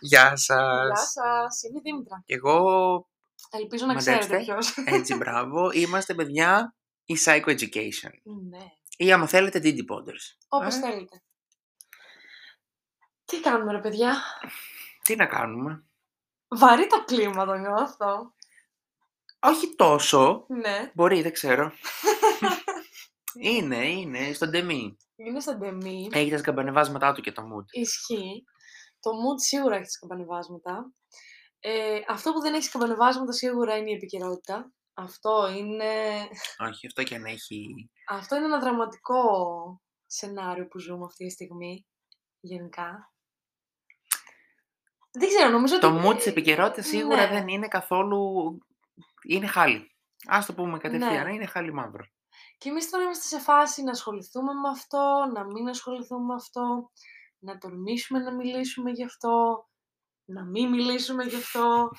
Γεια σας. Γεια σας, είμαι η Δήμητρα. Και εγώ, Ελπίζω να Μαντέψτε. ξέρετε ποιος. έτσι μπράβο, είμαστε παιδιά η Psycho Education. ναι, Ή άμα θέλετε, Didi Potters. όπως Ε. θέλετε. Τι κάνουμε ρε παιδιά; Τι να κάνουμε; Βαρύ το κλίμα το νιώθω. Όχι τόσο. Ναι, Μπορεί, δεν ξέρω. είναι, είναι, στον τεμή. είναι σαν τεμή. Έχεις τα σκαμπανεβάσματά του και το mood. Ισχύει. Το mood σίγουρα έχεις σκαμπανεβάσματα. Ε, αυτό που δεν έχεις σκαμπανεβάσματα σίγουρα είναι η επικαιρότητα. Αυτό είναι, Όχι, αυτό και αν έχει... αυτό είναι ένα δραματικό σενάριο που ζούμε αυτή τη στιγμή. Γενικά. Δεν ξέρω, νομίζω Το ότι... mood της επικαιρότητας σίγουρα ναι. δεν είναι καθόλου... Είναι χάλι. Ας το πούμε κατευθείαν, Ναι. είναι χάλι μαύρο. Και εμείς τώρα είμαστε σε φάση να ασχοληθούμε με αυτό, να μην ασχοληθούμε με αυτό, να τολμήσουμε να μιλήσουμε γι' αυτό, να μην μιλήσουμε γι' αυτό.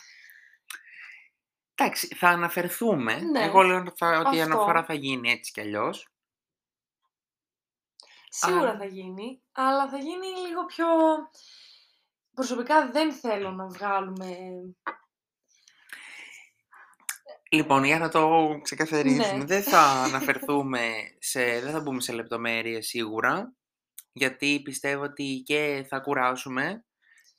Εντάξει, θα αναφερθούμε. Ναι, Εγώ λέω θα- ότι η αυτό. αναφορά θα γίνει έτσι κι αλλιώς. Σίγουρα Α. θα γίνει, αλλά θα γίνει λίγο πιο... Προσωπικά δεν θέλω να βγάλουμε... Λοιπόν, για να το ξεκαθαρίσουμε, Ναι. δεν θα αναφερθούμε σε, δεν θα μπούμε σε λεπτομέρειες σίγουρα, γιατί πιστεύω ότι και θα κουράσουμε,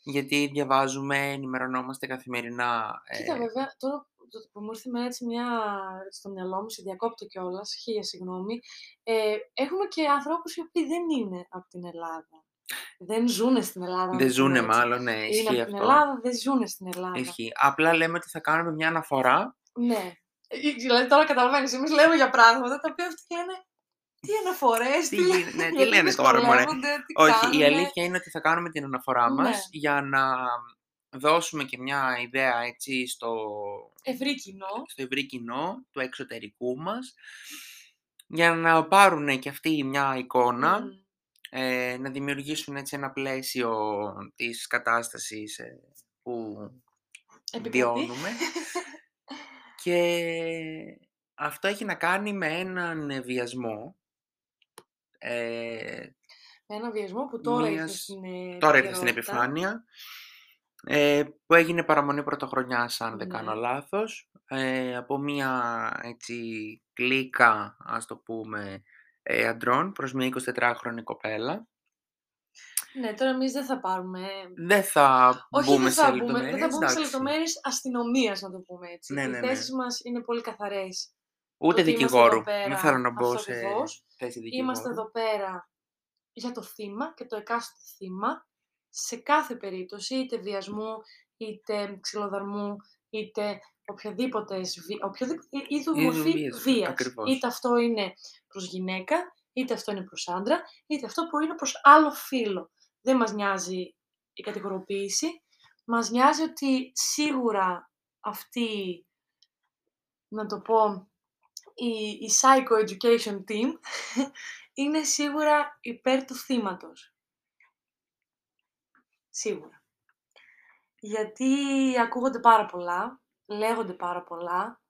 γιατί διαβάζουμε, ενημερωνόμαστε καθημερινά. ε, Κοίτα βέβαια, τώρα το- που μου ήρθε με έτσι μια στο μυαλό μου, σε διακόπτω κιόλας, χίλια συγγνώμη, ε, έχουμε και ανθρώπους οι οποίοι δεν είναι από την Ελλάδα. Δεν ζουν στην Ελλάδα. να δεν το πούμε ζούνε έτσι. μάλλον, ναι, Είναι ισχύει από την αυτό. Ελλάδα, δεν ζουν στην Ελλάδα. Ισχύει. Απλά λέμε ότι θα κάνουμε μια αναφορά. Ναι. Ε, Δηλαδή τώρα καταλαβαίνεις, εμείς λέμε για πράγματα τα οποία αυτοί λένε τι αναφορές, Τι, τι, γίνει- ναι, τι γιατί λένε τώρα, μωρέ; δυσκολεύονται, τι Όχι, η κάνουνε. αλήθεια είναι ότι θα κάνουμε την αναφορά μας Ναι. για να δώσουμε και μια ιδέα έτσι στο, Ευρύ κοινό. στο ευρύ κοινό του εξωτερικού μας για να πάρουν και αυτοί μια εικόνα, Μμ. ε, να δημιουργήσουν έτσι ένα πλαίσιο της κατάστασης ε, που Επικρατεί. βιώνουμε και αυτό έχει να κάνει με έναν βιασμό ε, Με ένα βιασμό που τώρα ήρθε Μίας- στην ε, τώρα ήρθε στην επικαιρότητα. επιφάνεια, ε, που έγινε παραμονή πρωτοχρονιάς, αν δεν κάνω Ναι. λάθος, ε, από μία έτσι κλίκα, ας το πούμε, ε, αντρών προς μια 24χρονη κοπέλα. Ναι, τώρα εμείς δεν θα πάρουμε... Δεν θα Όχι, μπούμε δεν σε θα, μπούμε, λεπτομέρειες, δεν θα μπούμε σε εντάξει. λεπτομέρειες αστυνομίας, να το πούμε έτσι. Ναι, Οι ναι, ναι. θέσεις μας είναι πολύ καθαρές. Ούτε ότι είμαστε δικηγόρου. εδώ πέρα, Δεν θέλω να μπω αυτό σε ακριβώς. Θέση δικηγόρου. Είμαστε εδώ πέρα για το θύμα και το εκάστοτε θύμα σε κάθε περίπτωση, είτε βιασμού, είτε ξυλοδαρμού, είτε οποιαδήποτε, σβη- οποιοδήποτε είδου Είδους μορφή βίας, βίας. ακριβώς. Είτε αυτό είναι προς γυναίκα, είτε αυτό είναι προς άντρα, είτε αυτό που είναι προς άλλο φύλο. Δεν μας νοιάζει η κατηγοροποίηση, μας νοιάζει ότι σίγουρα αυτή, να το πω, η, η Psycho Education Team είναι σίγουρα υπέρ του θύματος. Σίγουρα. Γιατί ακούγονται πάρα πολλά, λέγονται πάρα πολλά,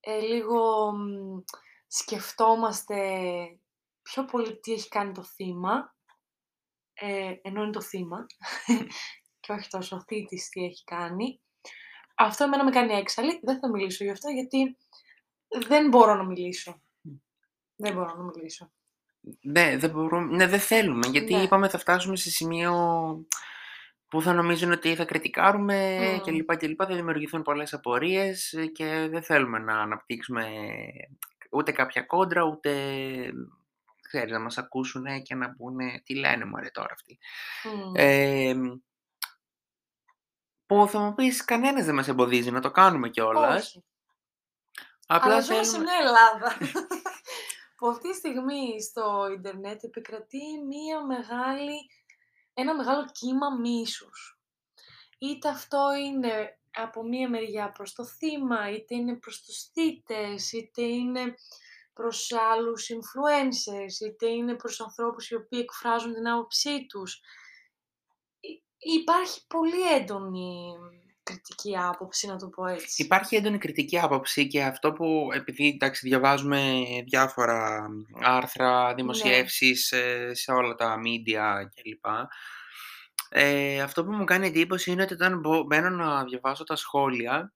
ε, λίγο μ, σκεφτόμαστε πιο πολύ τι έχει κάνει το θύμα, ε, ενώ είναι το θύμα, και όχι τόσο ο θήτης τι έχει κάνει. Αυτό εμένα με κάνει έξαλλη, δεν θα μιλήσω γι' αυτό γιατί δεν μπορώ να μιλήσω. Δεν μπορώ να μιλήσω. Ναι, δεν μπορούμε, ναι, δεν θέλουμε, γιατί Ναι. είπαμε θα φτάσουμε σε σημείο που θα νομίζουν ότι θα κριτικάρουμε Μμ. και λοιπά και λοιπά, θα δημιουργηθούν πολλές απορίες ε, και δεν θέλουμε να αναπτύξουμε ούτε κάποια κόντρα, ούτε ξέρεις, να μας ακούσουν και να πούνε τι λένε μωρέ τώρα αυτοί. Μμ. Ε, που θα μου πεις κανένας δεν μας εμποδίζει να το κάνουμε κιόλας. Όχι. Απλά Αλλά ζούμε σε θέλουμε... μια Ελλάδα που αυτή τη στιγμή στο ίντερνετ επικρατεί μια μεγάλη, ένα μεγάλο κύμα μίσους. Είτε αυτό είναι από μία μεριά προς το θύμα, είτε είναι προς τους θύτες, είτε είναι προς άλλους influencers, είτε είναι προς ανθρώπους οι οποίοι εκφράζουν την άποψή τους. Υ- Υπάρχει πολύ έντονη κριτική άποψη, να το πω έτσι. Υπάρχει έντονη κριτική άποψη και αυτό που επειδή εντάξει, διαβάζουμε διάφορα άρθρα, δημοσιεύσεις ε, σε όλα τα media κλπ. Ε, αυτό που μου κάνει εντύπωση είναι ότι όταν μπο μπαίνω να διαβάσω τα σχόλια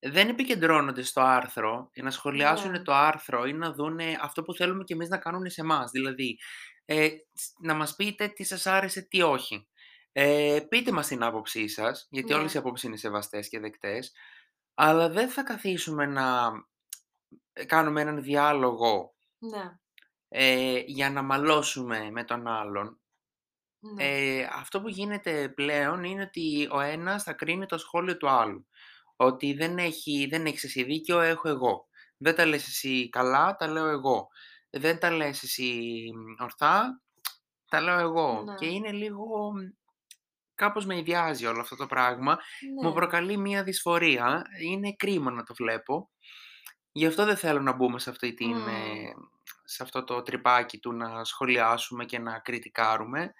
δεν επικεντρώνονται στο άρθρο για να σχολιάσουν Ναι. το άρθρο ή να δούνε αυτό που θέλουμε κι εμείς να κάνουν σε εμάς. Δηλαδή, ε, σ να μας πείτε τι σας άρεσε, τι όχι. Ε, πείτε μας την άποψή σας, γιατί όλες οι Ναι. απόψεις είναι σεβαστές και δεκτές, αλλά δεν θα καθίσουμε να ε, κάνουμε έναν διάλογο Ναι. ε, για να μαλώσουμε με τον άλλον. Ναι. Ε, αυτό που γίνεται πλέον είναι ότι ο ένας θα κρίνει το σχόλιο του άλλου. Ότι δεν έχει δεν έχεις εσύ δίκιο, έχω εγώ. Δεν τα λες εσύ καλά, τα λέω εγώ. Δεν τα λες εσύ ορθά, τα λέω εγώ. Και Ναι. είναι λίγο κάπως με ιδιάζει όλο αυτό το πράγμα. Μου Ναι. προκαλεί μια δυσφορία. Είναι κρίμα να το βλέπω. Γι' αυτό δεν θέλω να μπούμε σε αυτή την, Μμ. ε, σε αυτό το τρυπάκι του να σχολιάσουμε και να κριτικάρουμε.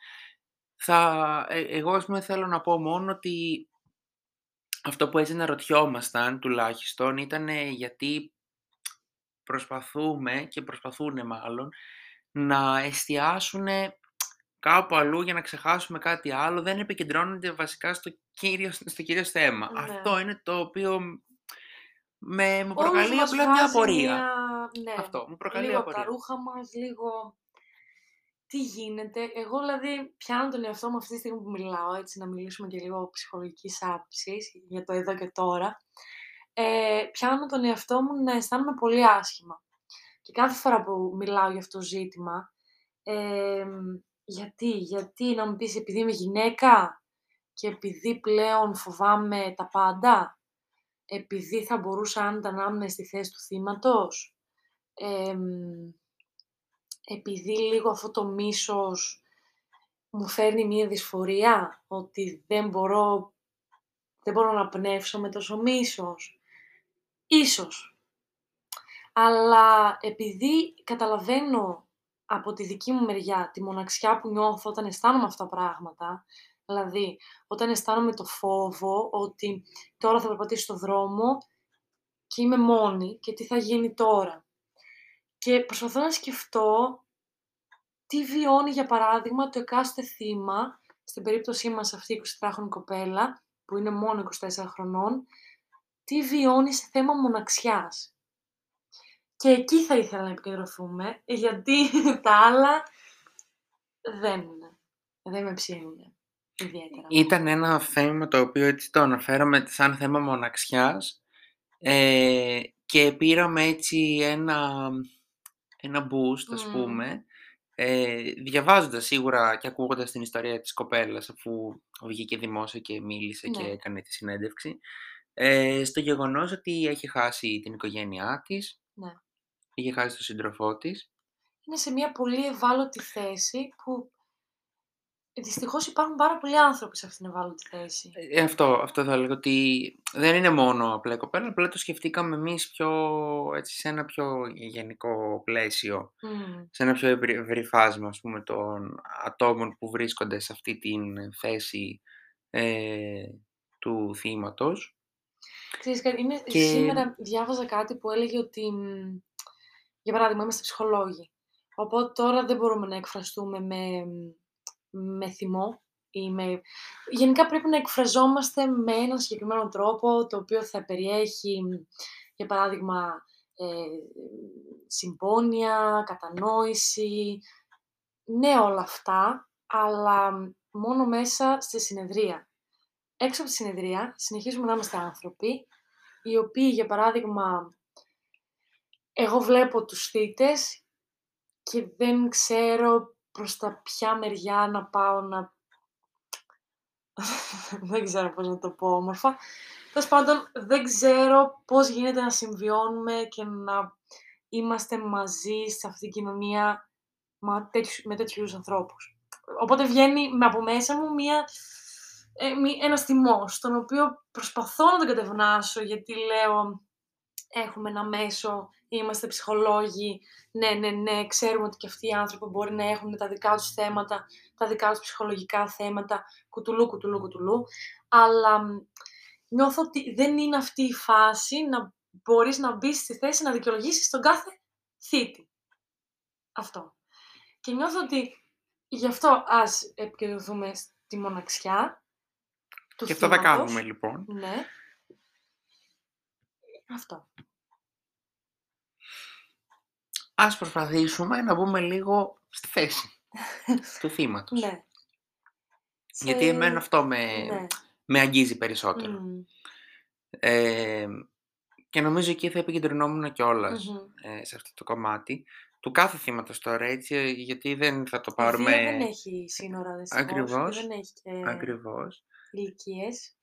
Θα ε εγώ ας πούμε θέλω να πω μόνο ότι αυτό που έτσι αναρωτιόμασταν τουλάχιστον ήτανε γιατί προσπαθούμε και προσπαθούνε μάλλον να εστιάσουνε κάπου αλλού για να ξεχάσουμε κάτι άλλο. Δεν επικεντρώνονται βασικά στο κύριο στο κυρίως θέμα. Ναι. Αυτό είναι το οποίο με μου Όλους προκαλεί μας απλά μια βγάζει απορία. μια ναι, Αυτό, μου προκαλεί λίγο από τα απορία. ρούχα μας, λίγο τι γίνεται. Εγώ δηλαδή πιάνω τον εαυτό μου αυτή τη στιγμή που μιλάω, έτσι να μιλήσουμε και λίγο ψυχολογικής άποψης για το εδώ και τώρα. Ε, πιάνω τον εαυτό μου να αισθάνομαι πολύ άσχημα. Και κάθε φορά που μιλάω για αυτό το ζήτημα, εμ, γιατί, γιατί να μου πεις επειδή είμαι γυναίκα και επειδή πλέον φοβάμαι τα πάντα, επειδή θα μπορούσα άνετα να ήμουν στη θέση του θύματος, εμ, επειδή λίγο αυτό το μίσος μου φέρνει μια δυσφορία, ότι δεν μπορώ δεν μπορώ να πνεύσω με τόσο μίσος. Ίσως. Αλλά επειδή καταλαβαίνω από τη δική μου μεριά τη μοναξιά που νιώθω όταν αισθάνομαι αυτά τα πράγματα, δηλαδή όταν αισθάνομαι το φόβο ότι τώρα θα περπατήσω στο δρόμο και είμαι μόνη και τι θα γίνει τώρα. Και προσπαθώ να σκεφτώ τι βιώνει για παράδειγμα το εκάστοτε θύμα, στην περίπτωσή μας αυτή η 24χρονη κοπέλα, που είναι μόνο 24 χρονών, τι βιώνει σε θέμα μοναξιάς. Και εκεί θα ήθελα να επικεντρωθούμε, γιατί τα άλλα δεν δεν με ψήνουνε ιδιαίτερα. Ήταν ένα θέμα το οποίο έτσι το αναφέραμε σαν θέμα μοναξιάς, ε, και πήραμε έτσι ένα ένα boost ας Μμ. πούμε, ε, διαβάζοντας σίγουρα και ακούγοντας την ιστορία της κοπέλας αφού βγήκε δημόσια και μίλησε και Ναι. έκανε τη συνέντευξη, ε, στο γεγονός ότι έχει χάσει την οικογένειά της, Ναι. Είχε χάσει τον σύντροφό της. Είναι σε μια πολύ ευάλωτη θέση που δυστυχώς υπάρχουν πάρα πολλοί άνθρωποι σε αυτήν την ευάλωτη θέση. Ε, αυτό αυτό θα έλεγα ότι δεν είναι μόνο απλά η κοπέλα, απλά το σκεφτήκαμε εμείς πιο έτσι σε ένα πιο γενικό πλαίσιο, Μμ. σε ένα πιο ευρύ ευρύ φάσμα ας πούμε των ατόμων που βρίσκονται σε αυτή την θέση, ε, του θύματος. Ξέρεις κάτι, είναι Και σήμερα διάβαζα κάτι που έλεγε ότι, μ, για παράδειγμα είμαστε ψυχολόγοι, οπότε τώρα δεν μπορούμε να εκφραστούμε με με θυμό ή με γενικά πρέπει να εκφραζόμαστε με έναν συγκεκριμένο τρόπο, το οποίο θα περιέχει, για παράδειγμα, ε, συμπόνια, κατανόηση, ναι όλα αυτά, αλλά μόνο μέσα στη συνεδρία. Έξω από τη συνεδρία συνεχίζουμε να είμαστε άνθρωποι, οι οποίοι για παράδειγμα εγώ βλέπω τους θύτες και δεν ξέρω προς τα ποια μεριά να πάω να δεν ξέρω πώς να το πω όμορφα. Τέλος πάντων, δεν ξέρω πώς γίνεται να συμβιώνουμε και να είμαστε μαζί σε αυτή την κοινωνία μα τέτοιους με τέτοιους είδους ανθρώπους. Οπότε βγαίνει με από μέσα μου μια ε, μη ένας θυμός, τον οποίο προσπαθώ να τον κατευνάσω γιατί λέω έχουμε ένα μέσο, είμαστε ψυχολόγοι, ναι, ναι, ναι, ξέρουμε ότι και αυτοί οι άνθρωποι μπορεί να έχουν τα δικά τους θέματα, τα δικά τους ψυχολογικά θέματα, κουτουλού, κουτουλού, κουτουλού, αλλά νιώθω ότι δεν είναι αυτή η φάση να μπορείς να μπεις στη θέση να δικαιολογήσεις τον κάθε θύτη. Αυτό. Και νιώθω ότι Γι' αυτό ας επικεντρωθούμε στη μοναξιά του Και αυτό θα θύματος. κάνουμε λοιπόν. Ναι. Αυτό. Ας προσπαθήσουμε να μπούμε λίγο στη θέση του θύματος. Ναι. Γιατί Σε- εμένα αυτό με, Ναι. με αγγίζει περισσότερο. Μμ. Ε, και νομίζω εκεί θα επικεντρωνόμουν κιόλας Μμμ. ε, σε αυτό το κομμάτι του κάθε θύματος τώρα, έτσι, ε, γιατί δεν θα το Η βία πάρουμε δεν έχει σύνορα δυστυχώς Ακριβώς. και δεν έχει και ακριβώς. ηλικίες.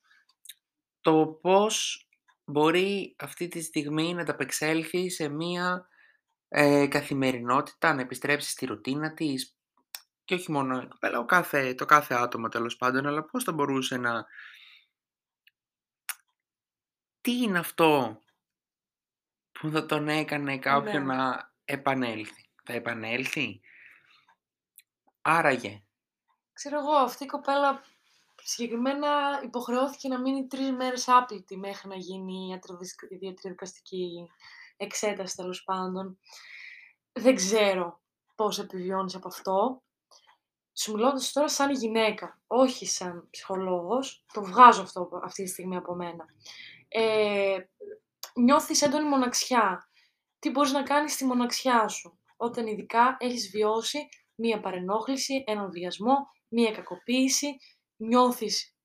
Το πώς μπορεί αυτή τη στιγμή να ταπεξέλθει σε μία ε, καθημερινότητα, να επιστρέψεις στη ρουτίνα της και όχι μόνο η κοπέλα, ο κάθε, το κάθε άτομο τέλος πάντων, αλλά πώς θα μπορούσε να... Τι είναι αυτό που θα τον έκανε κάποιον Ναι. να επανέλθει; Θα επανέλθει; Άραγε. Ξέρω εγώ, αυτή η κοπέλα συγκεκριμένα υποχρεώθηκε να μείνει τρεις μέρες άπλητη μέχρι να γίνει η ιατροδισ- η ιατροδικαστική εξέταση τέλος πάντων. Δεν ξέρω πώς επιβιώνεις από αυτό. Σου μιλώντας τώρα σαν γυναίκα, όχι σαν ψυχολόγος, το βγάζω αυτό από- αυτή τη στιγμή από μένα. Ε, νιώθεις έντονη μοναξιά. Τι μπορείς να κάνεις στη μοναξιά σου, όταν ειδικά έχεις βιώσει μία παρενόχληση, έναν βιασμό, μία κακοποίηση, νιώθεις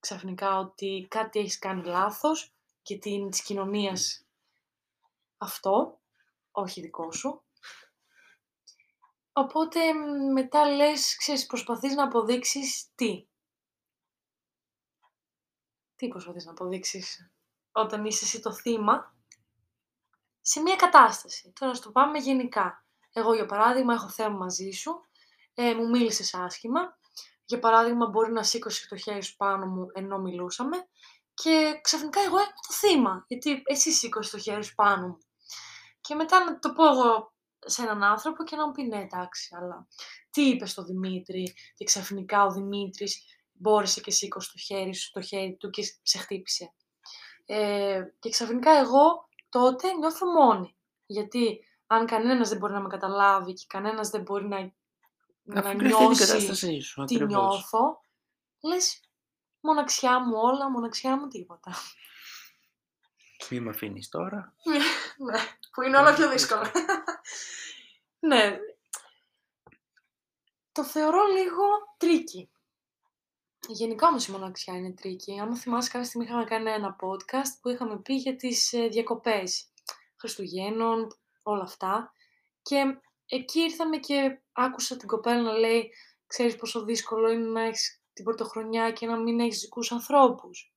ξαφνικά ότι κάτι έχεις κάνει λάθος, γιατί είναι της κοινωνίας αυτό, όχι δικό σου. Οπότε μ, μετά λες, ξέρεις, προσπαθείς να αποδείξεις τι. Τι προσπαθείς να αποδείξεις όταν είσαι εσύ το θύμα; Σε μια κατάσταση. Τώρα στο πάμε γενικά. Εγώ για παράδειγμα έχω θέμα μαζί σου, ε, μου μίλησες άσχημα. Για παράδειγμα μπορεί να σήκωσε το χέρι σου πάνω μου ενώ μιλούσαμε και ξαφνικά εγώ είμαι το θύμα, γιατί εσύ σήκωσε το χέρι σου πάνω μου. Και μετά να το πω εγώ σε έναν άνθρωπο και να μου πει ναι εντάξει, αλλά τι είπες στο Δημήτρη και ξαφνικά ο Δημήτρης μπόρεσε και σήκωσε το χέρι, σου, το χέρι του και σε χτύπησε. Ε, και ξαφνικά εγώ τότε νιώθω μόνη. Γιατί αν κανένας δεν μπορεί να με καταλάβει και κανένας δεν μπορεί να, να Αφού κρυφτεί την νιώσει κατάστασή σου, τι ακριβώς. νιώθω, λες μοναξιά μου όλα, μοναξιά μου τίποτα. Μη με αφήνεις τώρα. ναι, που είναι όλα πιο δύσκολο. ναι. Το θεωρώ λίγο tricky. Γενικά όμως η μοναξιά είναι tricky. Άμα θυμάσαι κάποια στιγμή είχαμε κάνει ένα podcast που είχαμε πει για τις ε, διακοπές Χριστουγέννων, όλα αυτά. Και εκεί ήρθαμε και άκουσα την κοπέλα να λέει ξέρεις πόσο δύσκολο είναι να έχεις την πρωτοχρονιά και να μην έχεις δικούς ανθρώπους.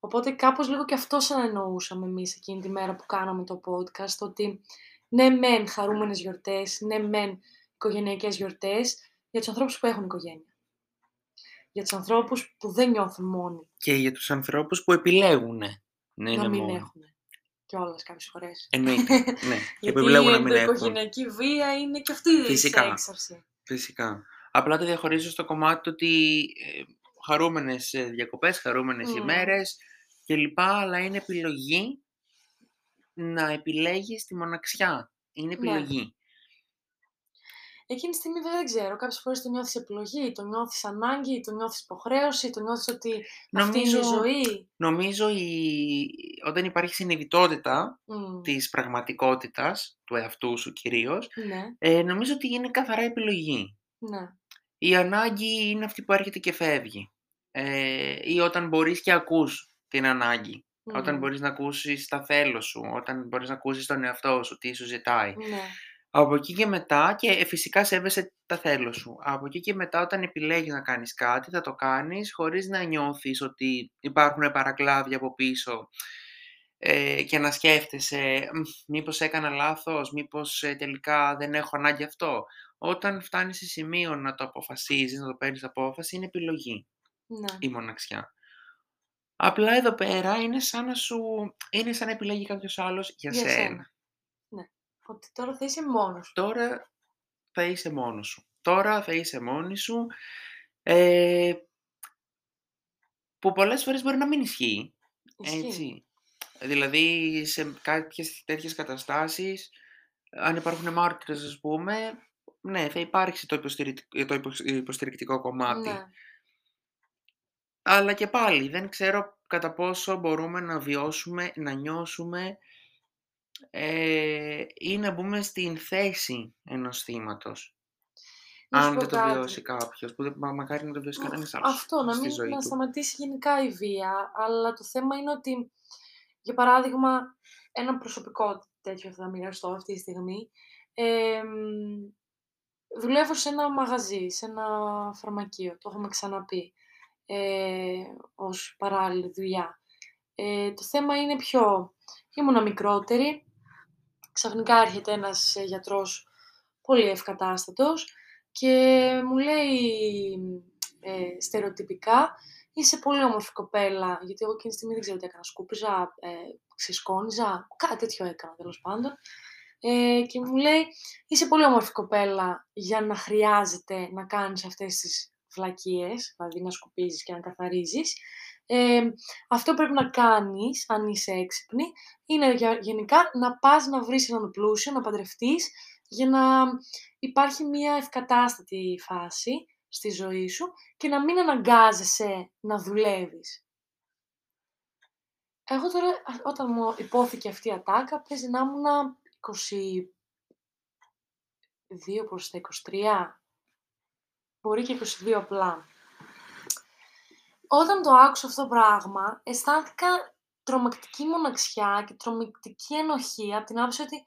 Οπότε κάπως λίγο και αυτό σαν εννοούσαμε εμείς εκείνη τη μέρα που κάναμε το podcast, ότι ναι μεν χαρούμενες γιορτές, ναι μεν οικογενειακές γιορτές, για τους ανθρώπους που έχουν οικογένεια. Για τους ανθρώπους που δεν νιώθουν μόνοι Και για τους ανθρώπους που επιλέγουν να είναι να μην μόνοι. έχουν. Κιόλας κάποιες φορές. Εννοείται, ναι. Και Γιατί επιβλέπουν να η μην έχουν. ενδοοικογενειακή βία είναι και αυτή η Φυσικά. έξαρση. Φυσικά. Απλά το διαχωρίζω στο κομμάτι του ότι ε, χαρούμενες ε, διακοπές, χαρούμενες Μμμ. ημέρες κλπ. Αλλά είναι επιλογή να επιλέγεις τη μοναξιά. Είναι Ναι. επιλογή. Εκείνη τη στιγμή βέβαια δεν ξέρω. Κάποιες φορές το νιώθεις επιλογή, το νιώθεις ανάγκη, το νιώθεις υποχρέωση, το νιώθεις ότι αυτή είναι η Νομίζω, ζωή. νομίζω η... όταν υπάρχει συνειδητότητα Μμ, της πραγματικότητας, του εαυτού σου κυρίως, Ναι, ε, νομίζω ότι είναι καθαρά επιλογή. ναι. Η ανάγκη είναι αυτή που έρχεται και φεύγει. Ε, ή όταν μπορείς και ακούς την ανάγκη. Όταν Μμ, μπορείς να ακούσεις τα θέλω σου, όταν μπορείς να ακούσεις τον εαυτό σου, τι σου ζητάει. Ναι, Από εκεί και μετά, και ε, φυσικά σέβεσαι τα θέλω σου. Από εκεί και μετά, όταν επιλέγεις να κάνεις κάτι, θα το κάνεις χωρίς να νιώθεις ότι υπάρχουν παρακλάδια από πίσω ε, και να σκέφτεσαι «Μ, μήπως έκανα λάθος, μήπως ε, τελικά δεν έχω ανάγκη αυτό. Όταν φτάνεις σε σημείο να το αποφασίζεις, να το παίρνεις απόφαση, είναι επιλογή ναι. η μοναξιά. Απλά εδώ πέρα είναι σαν να σου... είναι σαν να επιλέγει κάποιος άλλος για, Για σένα. σένα. Ναι. Ότι τώρα θα είσαι μόνος σου. Τώρα θα είσαι μόνος σου. Τώρα θα είσαι μόνη σου. Ε, που πολλές φορές μπορεί να μην ισχύει. Ισχύει. Έτσι. Δηλαδή σε κάποιες τέτοιες καταστάσεις, αν υπάρχουν μάρτυρες ας πούμε, ναι, θα υπάρξει το, υποστηρικτικό, το υποσ- υποστηρικτικό κομμάτι. Ναι. Αλλά και πάλι δεν ξέρω κατά πόσο μπορούμε να βιώσουμε, να νιώσουμε ε, ή να μπούμε στην θέση ενός θύματος. Να σου Αν πω δεν το κάτι. βιώσει κάποιος, που δεν, μα- μακάρι να το βιώσει κανένας άλλος Αυτό, να στη μην ζωή να του. σταματήσει γενικά η βία, αλλά το θέμα είναι ότι, για παράδειγμα, ένα προσωπικό τέτοιο θα μοιραστώ αυτή τη στιγμή. εμ, δουλεύω σε ένα μαγαζί, σε ένα φαρμακείο, το έχουμε ξαναπεί, ε, ως παράλληλη δουλειά. Ε, το θέμα είναι πιο... Ήμουνα μικρότερη, ξαφνικά έρχεται ένας ε, γιατρός πολύ ευκατάστατος και μου λέει ε, στερεοτυπικά είσαι πολύ όμορφη κοπέλα, γιατί εγώ εκείνη τη στιγμή δεν ξέρω τι έκανα, σκούπιζα, ε, ξεσκόνιζα, κάτι τέτοιο έκανα τέλος πάντων. Ε, και μου λέει, είσαι πολύ όμορφη κοπέλα για να χρειάζεται να κάνεις αυτές τις βλακίες, δηλαδή να σκουπίζεις και να καθαρίζεις. Ε, αυτό πρέπει να κάνεις, αν είσαι έξυπνη, είναι για- γενικά να πας να βρεις έναν πλούσιο, να παντρευτείς, για να υπάρχει μια ευκατάστατη φάση στη ζωή σου και να μην αναγκάζεσαι να δουλεύεις. Εγώ τώρα, α- όταν μου υπόθηκε αυτή η ατάκα, παίζει να ήμουν 22 προς τα 23, μπορεί και 22 απλά. Όταν το άκουσα αυτό το πράγμα, αισθάνθηκα τρομακτική μοναξιά και τρομακτική ενοχή από την άποψη ότι,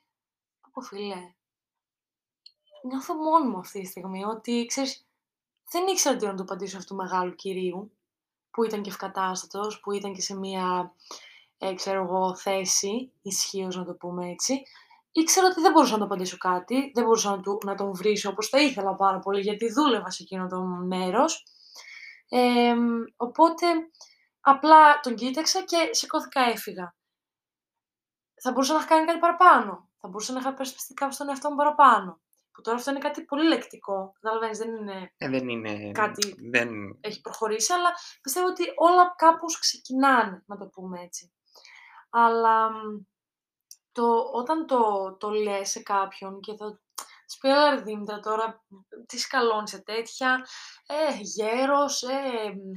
πω φίλε, νιώθω μόνη μου αυτή τη στιγμή, ότι, ξέρεις, δεν ήξερα τι να του απαντήσω αυτού του μεγάλου κυρίου, που ήταν και ευκατάστατος, που ήταν και σε μία, ε, ξέρω εγώ, θέση ισχύως να το πούμε έτσι. Ήξερα ότι δεν μπορούσα να του απαντήσω κάτι, δεν μπορούσα να, του, να τον βρίσω όπως θα ήθελα πάρα πολύ, γιατί δούλευα σε εκείνο το μέρος. Ε, οπότε, απλά τον κοίταξα και σηκώθηκα έφυγα. Θα μπορούσα να είχα κάνει κάτι παραπάνω. Θα μπορούσα να είχα περισπιστεί κάπως τον εαυτό μου παραπάνω. Που τώρα αυτό είναι κάτι πολύ λεκτικό. Καταλαβαίνεις, δεν είναι Ε, δεν είναι... Κάτι- Δεν... έχει προχωρήσει, αλλά πιστεύω ότι όλα κάπως ξεκινάνε, να το πούμε έτσι. Αλλά μ, το, όταν το, το λες σε κάποιον και θα της πει, «Έλα ρε Δήμητρα, τώρα τι σκαλώνεις σε τέτοια, ε, γέρος, ε, μ,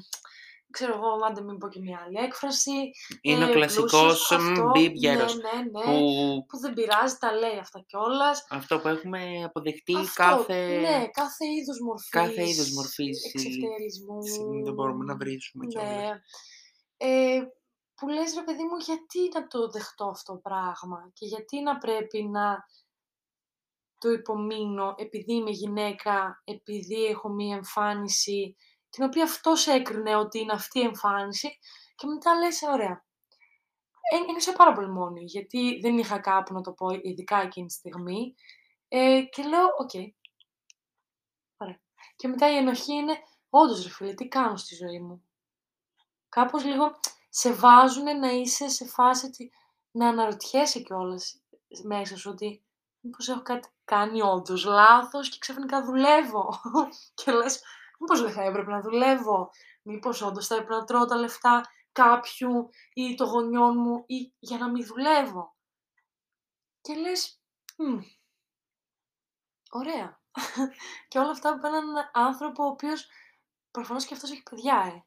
ξέρω εγώ, άντε μην πω και μια άλλη έκφραση. Είναι ο ε, κλασικός πλούσιος, μ, αυτό, μπιπ γέρος. Ναι, ναι, ναι, Που που δεν πειράζει, τα λέει αυτά κιόλας. αυτό που έχουμε αποδεχτεί Αυτό, κάθε... ναι, κάθε είδους μορφής, κάθε είδους μορφής, ε, εξευτερισμού. Δεν μπορούμε να βρίσουμε κιόλας. Ναι. Ε, που λες ρε παιδί μου, γιατί να το δεχτώ αυτό το πράγμα και γιατί να πρέπει να το υπομείνω επειδή είμαι γυναίκα, επειδή έχω μία εμφάνιση την οποία αυτός έκρινε ότι είναι αυτή η εμφάνιση και μετά λες, ωραία, ε, ένιωσα πάρα πολύ μόνη, γιατί δεν είχα κάπου να το πω, ειδικά εκείνη τη στιγμή. Ε, και λέω, οκ. Ωραία. Και μετά η ενοχή είναι, όντως ρε φίλε, τι κάνω στη ζωή μου. Κάπως λίγο σε βάζουνε να είσαι σε φάση ότι να αναρωτιέσαι κιόλας μέσα σου ότι μήπως έχω κάτι κάνει όντως λάθος και ξαφνικά δουλεύω. και λες, μήπως δεν θα έπρεπε να δουλεύω. Μήπως όντως θα έπρεπε να τρώω τα λεφτά κάποιου ή των γονιών μου ή για να μην δουλεύω. Και λες, «Μμ, ωραία. και όλα αυτά από έναν άνθρωπο ο οποίος προφανώς και αυτός έχει παιδιά, ε.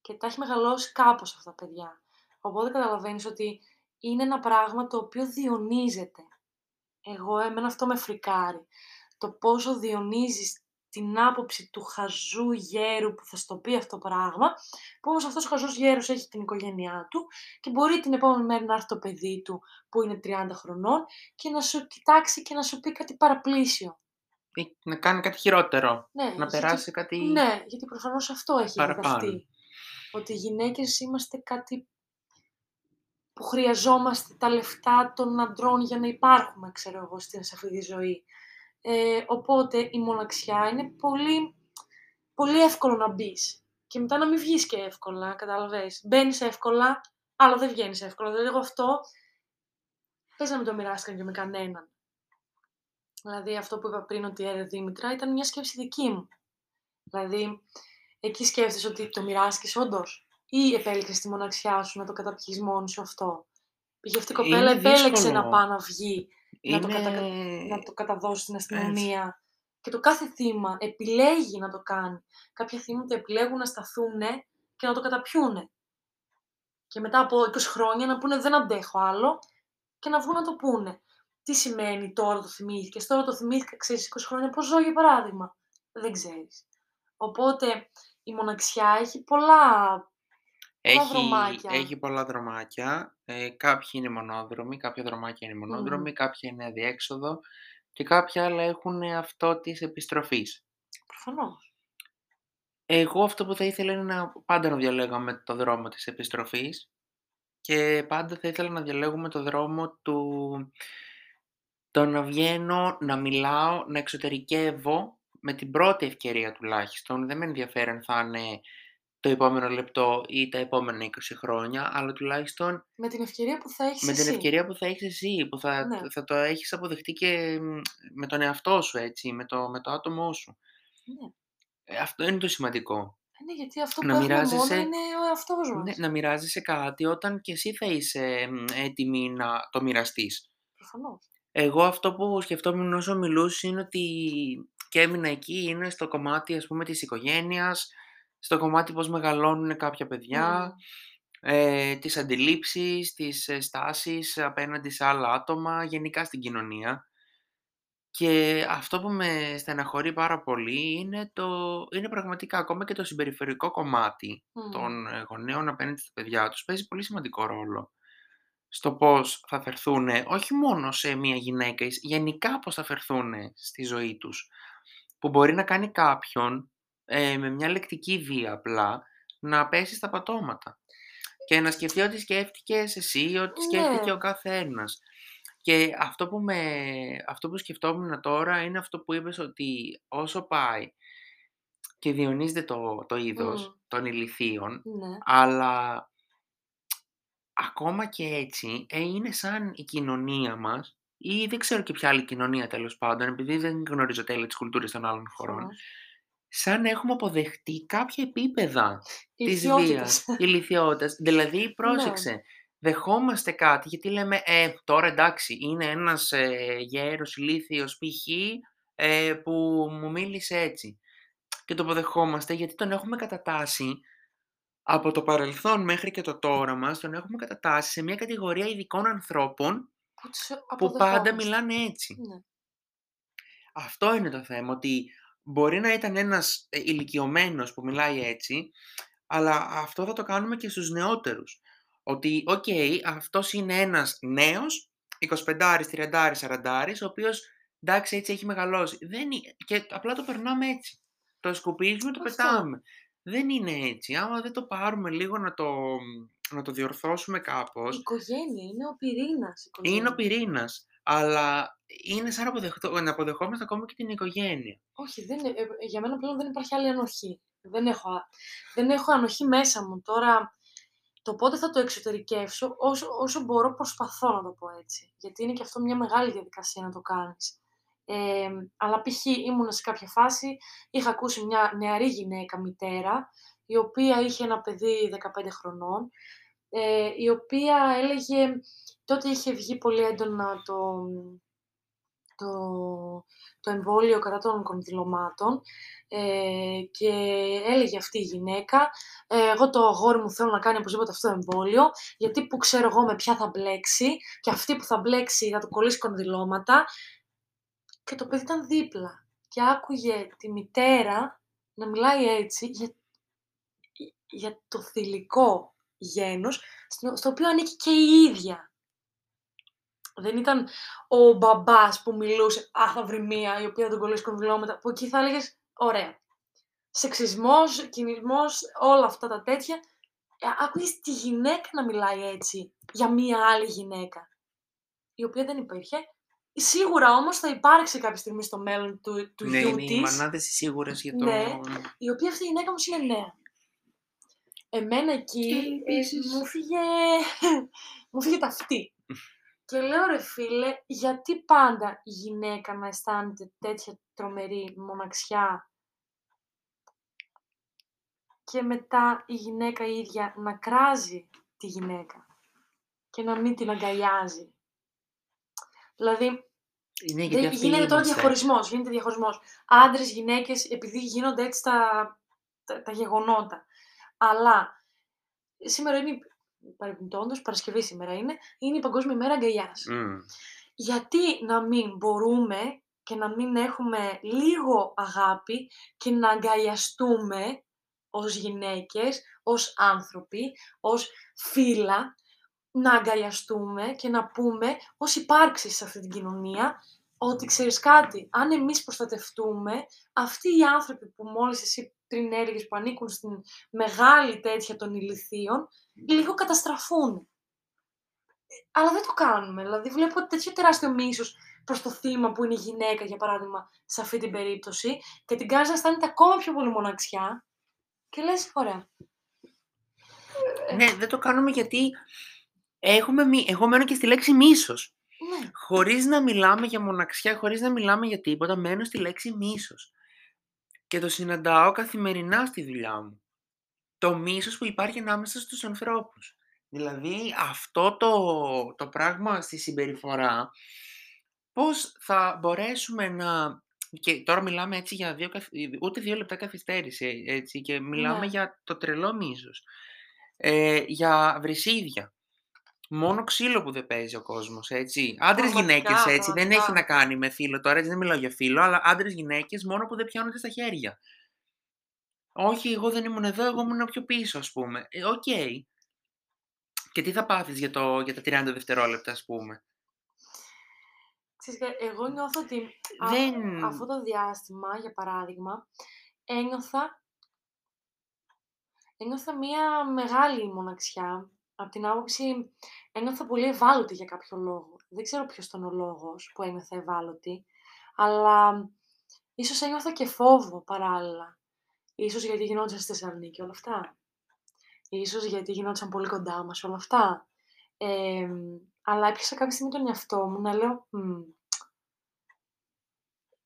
Και τα έχει μεγαλώσει κάπως αυτά τα παιδιά. Οπότε καταλαβαίνεις ότι είναι ένα πράγμα το οποίο διονύζεται. Εγώ, εμένα αυτό με φρικάρει. Το πόσο διονύζεις την άποψη του χαζού γέρου που θα στο πει αυτό το πράγμα, που όμως αυτός ο χαζός γέρος έχει την οικογένειά του και μπορεί την επόμενη μέρα να έρθει το παιδί του που είναι 30 χρονών και να σου κοιτάξει και να σου πει κάτι παραπλήσιο. Ή να κάνει κάτι χειρότερο. Ναι, Να γιατί- περάσει κάτι... Ναι, γιατί προφανώς αυτό έχει παραπάνω. διδαχτεί. Ότι οι γυναίκες είμαστε κάτι που χρειαζόμαστε τα λεφτά των αντρών για να υπάρχουμε, ξέρω εγώ, στην σε αυτή τη ζωή. Ε, οπότε η μοναξιά είναι πολύ, πολύ εύκολο να μπεις. Και μετά να μην βγεις και εύκολα, κατάλαβες. Μπαίνεις εύκολα, αλλά δεν βγαίνεις εύκολα. Δηλαδή εγώ αυτό, πες να μην το μοιράστηκαν και με κανέναν. Δηλαδή αυτό που είπα πριν ότι έρε Δήμητρα ήταν μια σκέψη δική μου. Δηλαδή, εκεί σκέφτεσαι ότι το μοιράστηκες όντως ή επέλεξες τη μοναξιά σου να το καταπιείς μόνη σου αυτό; Πήγε αυτή η κοπέλα, Είναι επέλεξε δύσκολο. να πάει να βγει, να, το κατα... Είναι... να το καταδώσει στην αστυνομία και το κάθε θύμα επιλέγει να το κάνει. Κάποια θύματα επιλέγουν να σταθούν και να το καταπιούνε. Και μετά από 20 χρόνια να πούνε δεν αντέχω άλλο και να βγουν να το πούνε. Τι σημαίνει τώρα το θυμήθηκες, τώρα το θυμήθηκα, ξέρεις, 20 χρόνια πώς ζω για παράδειγμα. Δεν ξέρεις. Οπότε η μοναξιά έχει πολλά, πολλά Έχει, δρομάκια. έχει πολλά δρομάκια. Ε, κάποιοι είναι μονόδρομοι, κάποια δρομάκια είναι μονόδρομοι, κάποια είναι αδιέξοδο και κάποια άλλα έχουν αυτό της επιστροφής. Προφανώς. Εγώ αυτό που θα ήθελα είναι να πάντα να διαλέγαμε το δρόμο της επιστροφής και πάντα θα ήθελα να διαλέγουμε το δρόμο του το να βγαίνω, να μιλάω, να εξωτερικεύω με την πρώτη ευκαιρία τουλάχιστον. Δεν με ενδιαφέρει αν θα είναι το επόμενο λεπτό ή τα επόμενα 20 χρόνια, αλλά τουλάχιστον Με την ευκαιρία που θα έχεις με την εσύ. ευκαιρία που θα έχεις εσύ, που θα, Ναι. θα το έχεις αποδεχτεί και μ, με τον εαυτό σου, έτσι, με το, με το άτομό σου. Ναι. Ε, αυτό είναι το σημαντικό. Ε, ναι, γιατί αυτό Να που έχουμε μόνο μοιράζεσαι- είναι ο εαυτός μας. Ναι, να μοιράζεσαι κάτι όταν και εσύ θα είσαι μ, έτοιμη να το μοιραστείς. Προφανώς. Εγώ αυτό που σκεφτόμουν όσο μιλούσε είναι ότι και έμεινα εκεί είναι στο κομμάτι ας πούμε της οικογένειας, στο κομμάτι πώς μεγαλώνουν κάποια παιδιά, Μμμ. ε, τις αντιλήψεις, τις ε, στάσεις απέναντι σε άλλα άτομα, γενικά στην κοινωνία. Και αυτό που με στεναχωρεί πάρα πολύ είναι, το, είναι πραγματικά ακόμα και το συμπεριφορικό κομμάτι Μμ. των ε, γονέων απέναντι στα παιδιά τους παίζει πολύ σημαντικό ρόλο στο πώς θα φερθούν όχι μόνο σε μια γυναίκα, εις- γενικά πώς θα φερθούν στη ζωή τους. Που μπορεί να κάνει κάποιον ε, με μια λεκτική βία απλά να πέσει στα πατώματα. Και να σκεφτεί ότι σκέφτηκες εσύ, ότι σκέφτηκε Ναι. ο καθένας. Και αυτό που, με, αυτό που σκεφτόμουν τώρα είναι αυτό που είπες ότι όσο πάει και διονύζεται το, το είδος Μμ. των ηλιθείων, Ναι. αλλά ακόμα και έτσι ε, είναι σαν η κοινωνία μας ή δεν ξέρω και ποια άλλη κοινωνία τέλος πάντων, επειδή δεν γνωρίζω τέλεια τις κουλτούρες των άλλων χωρών, Προφανώς. Σαν να έχουμε αποδεχτεί κάποια επίπεδα της Ηλικιότητας. βίας, ηλικιότητας. Δηλαδή, πρόσεξε, δεχόμαστε κάτι γιατί λέμε, ε, τώρα εντάξει, είναι ένας ε, γέρος ηλίθιος π.χ. Ε, που μου μίλησε έτσι. Και το αποδεχόμαστε γιατί τον έχουμε κατατάσει από το παρελθόν μέχρι και το τώρα μας, τον έχουμε κατατάσει σε μια κατηγορία ειδικών ανθρώπων Που τους που πάντα αποδεχόμαστε. μιλάνε έτσι. Ναι. Αυτό είναι το θέμα, ότι μπορεί να ήταν ένας ε, ηλικιωμένος που μιλάει έτσι, αλλά αυτό θα το κάνουμε και στους νεότερους. Ότι, οκ, αυτός είναι ένας νέος, 25, 30, 40, ο οποίος, εντάξει, έτσι έχει μεγαλώσει. Δεν, είναι- και απλά το περνάμε έτσι. Το σκουπίζουμε, το Αυτό. πετάμε. Δεν είναι έτσι. Άμα δεν το πάρουμε λίγο να το, να το διορθώσουμε Η κάπως, οικογένεια είναι ο πυρήνας. η είναι ο οικογένεια. πυρήνας. Αλλά είναι σαν να, αποδεχτώ, να αποδεχόμαστε ακόμα και την οικογένεια. Όχι, δεν, είναι- ε, για μένα πλέον δεν υπάρχει άλλη ανοχή. Δεν έχω, α- δεν έχω ανοχή μέσα μου. Τώρα, το πότε θα το εξωτερικεύσω, όσο, όσο μπορώ προσπαθώ να το πω έτσι. Γιατί είναι και αυτό μια μεγάλη διαδικασία να το κάνεις. Ε, αλλά π.χ. ήμουν σε κάποια φάση, είχα ακούσει μια νεαρή γυναίκα μητέρα, η οποία είχε ένα παιδί 15 χρονών, ε, η οποία έλεγε, τότε είχε βγει πολύ έντονα το, το, το εμβόλιο κατά των κονδυλωμάτων ε, και έλεγε αυτή η γυναίκα ε, εγώ το αγόρι μου θέλω να κάνει οπωσδήποτε αυτό το εμβόλιο γιατί που ξέρω εγώ με ποια θα μπλέξει και αυτή που θα μπλέξει θα του κολλήσει κονδυλώματα και το παιδί ήταν δίπλα και άκουγε τη μητέρα να μιλάει έτσι για, για το θηλυκό γένος στο, στο οποίο ανήκει και η ίδια. Δεν ήταν ο μπαμπάς που μιλούσε, α, θα βρει μία η οποία θα τον κολλήσει κονδυλώματα, που εκεί θα έλεγες, ωραία. Σεξισμός, κινησμός, όλα αυτά τα τέτοια. Ε, άκουγες τη γυναίκα να μιλάει έτσι για μία άλλη γυναίκα, η οποία δεν υπήρχε. Σίγουρα όμως θα υπάρξει κάποια στιγμή στο μέλλον του, του ναι, γιού είναι οι της, μανάδες οι σίγουρες για το... Ναι. η οποία αυτή η γυναίκα όμως είναι νέα. Εμένα εκεί Και ε, επίσης- μου φύγε, μου φύγε ταυτή. Και λέω ρε φίλε, γιατί πάντα η γυναίκα να αισθάνεται τέτοια τρομερή μοναξιά; Και μετά η γυναίκα η ίδια να κράζει τη γυναίκα και να μην την αγκαλιάζει. Δηλαδή, Ναι, γιατί Δεν, αυτοί γίνεται τώρα είμαστε. διαχωρισμός, γίνεται διαχωρισμός. Άντρες, γυναίκες, επειδή γίνονται έτσι τα, τα, τα γεγονότα. Αλλά σήμερα είναι, παρεμπιπτόντως, Παρασκευή σήμερα είναι, είναι η Παγκόσμια ημέρα αγκαλιάς. Μμ. Γιατί να μην μπορούμε και να μην έχουμε λίγο αγάπη και να αγκαλιαστούμε ως γυναίκες, ως άνθρωποι, ως φύλλα, να αγκαλιαστούμε και να πούμε ως υπάρξεις σε αυτή την κοινωνία ότι ξέρεις κάτι, αν εμείς προστατευτούμε, αυτοί οι άνθρωποι που μόλις εσύ πριν έλεγες που ανήκουν στην μεγάλη τέτοια των ηλιθείων, λίγο καταστραφούν. Αλλά δεν το κάνουμε. Δηλαδή, βλέπω τέτοιο τεράστιο μίσος προς το θύμα που είναι η γυναίκα, για παράδειγμα, σε αυτή την περίπτωση, και την κάνει να αισθάνεται ακόμα πιο πολύ μοναξιά. Και λες, ωραία. Ναι, δεν το κάνουμε γιατί έχουμε, μη- εγώ μένω και στη λέξη μίσος. Ναι. Χωρίς να μιλάμε για μοναξιά, χωρίς να μιλάμε για τίποτα, μένω στη λέξη μίσος. Και το συναντάω καθημερινά στη δουλειά μου. Το μίσος που υπάρχει ανάμεσα στους ανθρώπους. Δηλαδή αυτό το, το πράγμα στη συμπεριφορά, πώς θα μπορέσουμε να... Και τώρα μιλάμε έτσι για δύο, καθ- ούτε δύο λεπτά καθυστέρηση, έτσι, και μιλάμε Ναι. για το τρελό μίσος. Ε, για βρισίδια. Μόνο ξύλο που δεν παίζει ο κόσμος, έτσι. Άντρες Πραγματικά, γυναίκες, έτσι. Δεν έχει πραγματικά. να κάνει με φίλο τώρα, έτσι δεν μιλάω για φίλο, αλλά άντρες γυναίκες μόνο που δεν πιάνονται στα χέρια. Όχι, εγώ δεν ήμουν εδώ, εγώ ήμουν πιο πίσω, ας πούμε. Ε, οκ. Και τι θα πάθεις για, το, για τα 30 δευτερόλεπτα, ας πούμε; Ξέρεις, κα- εγώ νιώθω ότι α- Δεν- αυτό το διάστημα, για παράδειγμα, ένιωθα, ένιωθα μία μεγάλη μοναξιά. Από την άποψη, ένιωθα πολύ ευάλωτη για κάποιο λόγο. Δεν ξέρω ποιος ήταν ο λόγος που ένιωθα ευάλωτη, αλλά ίσως ένιωθα και φόβο παράλληλα. Ίσως γιατί γινόντουσαν στη Θεσσαλονίκη όλα αυτά. Ίσως γιατί γινόντουσαν πολύ κοντά μας όλα αυτά. Ε, αλλά έπιασα κάποια στιγμή τον εαυτό μου να λέω «Μμ,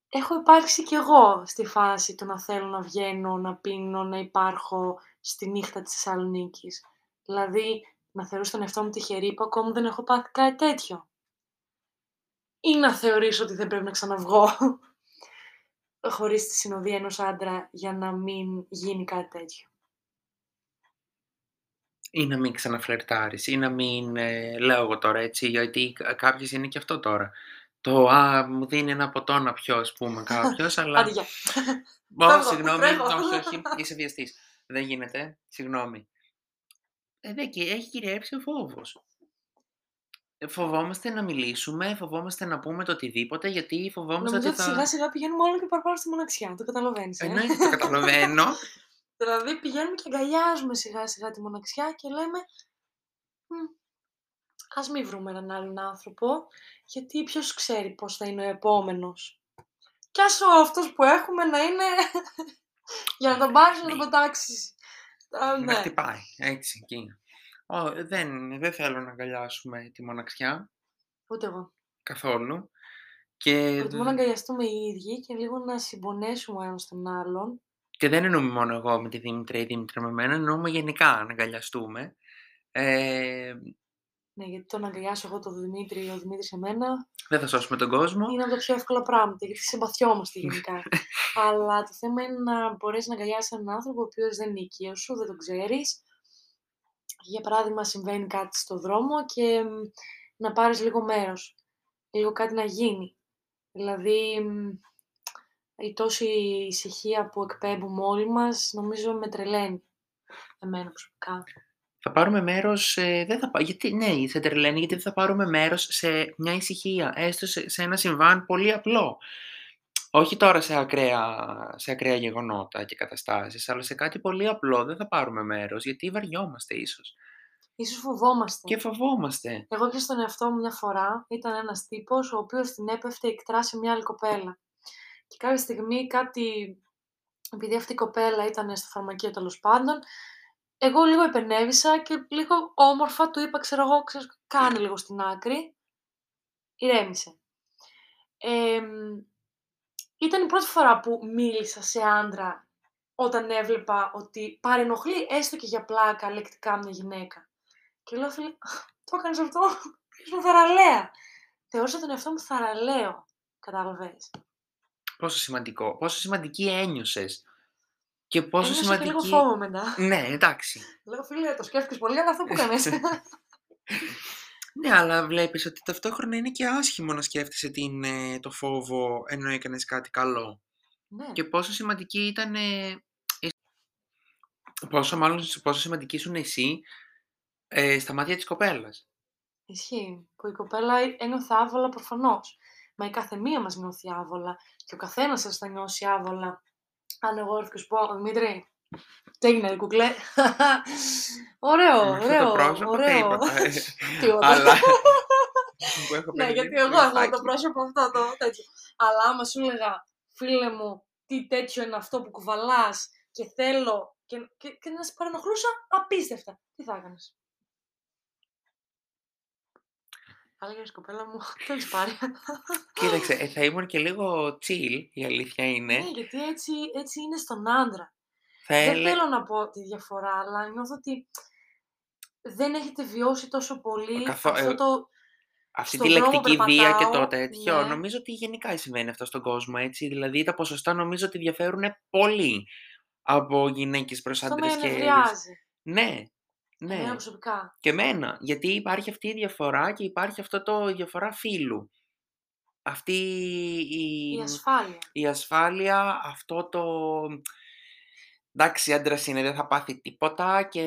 έχω υπάρξει κι εγώ στη φάση του να θέλω να βγαίνω, να πίνω, να υπάρχω στη νύχτα της Θεσσαλονίκης. Δηλαδή, να θεωρήσω τον εαυτό μου τυχερή που ακόμα δεν έχω πάθει κάτι τέτοιο. Ή να θεωρήσω ότι δεν πρέπει να ξαναβγώ χωρίς τη συνοδεία ενός άντρα για να μην γίνει κάτι τέτοιο. Ή να μην ξαναφλερτάρεις, ή να μην, ε, λέω εγώ τώρα έτσι, γιατί κα- κάποιες είναι και αυτό τώρα. Το «Α, μου δίνει ένα ποτό να πιω», ας πούμε, κάποιος, αλλά... Άντε, γεια. Ω, Φεύγω, συγγνώμη, τρέχω. όχι, όχι, είσαι βιαστής. Δεν γίνεται, συγγνώμη. Ε, δε, και έχει κυριεύσει ο φόβος. Ε, Φοβόμαστε να μιλήσουμε, φοβόμαστε να πούμε το οτιδήποτε, γιατί φοβόμαστε Νομίζω ότι ότι σιγά θα... σιγά πηγαίνουμε όλο και παραπάνω στη μοναξιά. Το καταλαβαίνεις, ε; Εννοείται το καταλαβαίνω. Δηλαδή πηγαίνουμε και αγκαλιάζουμε σιγά σιγά τη μοναξιά και λέμε «Μμ, ας μην βρούμε έναν άλλον άνθρωπο, γιατί ποιος ξέρει πώς θα είναι ο επόμενος. Κι ας ο αυτός που έχουμε να είναι για να τον πάρεις να τον Ναι. Πετάξεις. Α, Να ναι. χτυπάει, έτσι, εκεί. Ω, δεν, δεν θέλω να αγκαλιάσουμε τη μοναξιά, Ούτε εγώ. καθόλου. Και, Προτιμώ να αγκαλιαστούμε οι ίδιοι και λίγο να συμπονέσουμε ο ένας τον άλλον. και δεν εννοούμε μόνο εγώ με τη Δήμητρα ή η Δήμητρα με μένα, εννοούμε γενικά να αγκαλιαστούμε. Ε, Ναι, γιατί το να αγκαλιάσω εγώ τον Δημήτρη ή ο Δημήτρης εμένα δεν θα σώσουμε τον κόσμο. είναι από τα πιο εύκολα πράγματα, γιατί συμπαθιόμαστε γενικά. Αλλά το θέμα είναι να μπορέσεις να αγκαλιάσεις έναν άνθρωπο ο οποίος δεν είναι οικείο σου, δεν τον ξέρεις. Για παράδειγμα, συμβαίνει κάτι στο δρόμο και μ, να πάρεις λίγο μέρος. Λίγο κάτι να γίνει. Δηλαδή, μ, η τόση ησυχία που εκπέμπουμε όλοι μας, νομίζω με τρελαίνει. Εμένα προσωπικά. Θα πάρουμε μέρος, ε, δεν θα, πά- γιατί, ναι, σε τρελαίνει, γιατί δεν θα πάρουμε μέρος σε μια ησυχία, έστω σε, σε ένα συμβάν πολύ απλό. Όχι τώρα σε ακραία, σε ακραία γεγονότα και καταστάσεις, αλλά σε κάτι πολύ απλό δεν θα πάρουμε μέρος, γιατί βαριόμαστε ίσως. Ίσως φοβόμαστε. Και φοβόμαστε. Εγώ και στον εαυτό μου μια φορά ήταν ένας τύπος ο οποίος την έπεφτε εκτρά σε μια άλλη κοπέλα. Και κάποια στιγμή κάτι, επειδή αυτή η κοπέλα ήταν στο φαρμακείο τέλος πάντων, εγώ λίγο επενέβησα και λίγο όμορφα του είπα, ξέρω εγώ, ξέρεις, κάνε λίγο στην άκρη. Ηρέμησε. Εμ, ήταν η πρώτη φορά που μίλησα σε άντρα όταν έβλεπα ότι παρενοχλεί έστω και για πλάκα λεκτικά μια γυναίκα. Και λέω, φίλε, το έκανες αυτό, ήσουν θαραλέα. Θεώρησα τον εαυτό μου θαραλέο. Κατάλαβες. Πόσο σημαντικό. Πόσο σημαντική ένιωσες. Και πόσο Ένιωσα σημαντική... και λίγο φόβο μετά. Ναι, εντάξει. Λέω, φίλε, το σκέφτηκες πολύ, αλλά αυτό που κάνεις. Ναι, αλλά βλέπεις ότι ταυτόχρονα είναι και άσχημο να σκέφτεσαι την, ε, το φόβο ενώ έκανες κάτι καλό. ναι. Και πόσο σημαντική ήταν. Πόσο, μάλλον, πόσο σημαντική ήσουν εσύ ε, στα μάτια της κοπέλας. Ισχύει. Που η κοπέλα ένιωθε άβολα προφανώς. Μα η κάθε μία μας νιώθει άβολα. Και ο καθένας σας θα νιώσει άβολα. Αν εγώ έρθω και σου πω, Δημήτρη, τι έγινε, ρε κουκλέ. ωραίο, Με αυτό ωραίο. το πρόσωπο ωραίο. τίποτα. ε. Τίποτα. Αλλά... που έχω ναι, περιλήψει γιατί εγώ έχω το λεφτάκι. πρόσωπο αυτό το τέτοιο. Αλλά άμα σου έλεγα, φίλε μου, τι τέτοιο είναι αυτό που κουβαλάς και θέλω και, και, και να σε παρενοχλούσα απίστευτα. Τι θα έκανες; Θα έλεγες κοπέλα μου, το έχεις πάρει. Κοίταξε, ε, θα ήμουν και λίγο chill, η αλήθεια είναι. Ναι, γιατί έτσι, έτσι είναι στον άντρα. θα Δεν έλε... θέλω να πω τη διαφορά, αλλά νιώθω ότι δεν έχετε βιώσει τόσο πολύ Καθό- αυτό ε, το... Αυτή στον τη δρόμο λεκτική βία και το περπατάω, τέτοιο, ναι. νομίζω ότι γενικά συμβαίνει αυτό στον κόσμο, έτσι. Δηλαδή τα ποσοστά νομίζω ότι διαφέρουν πολύ από γυναίκες προς Αυτό με άντρες και... ενευριάζει. Ναι, Ναι. ναι. προσωπικά. Και εμένα, γιατί υπάρχει αυτή η διαφορά και υπάρχει αυτό το η διαφορά φύλου. Αυτή η, Η ασφάλεια. η ασφάλεια, αυτό το... Εντάξει, άντρα είναι, δεν θα πάθει τίποτα και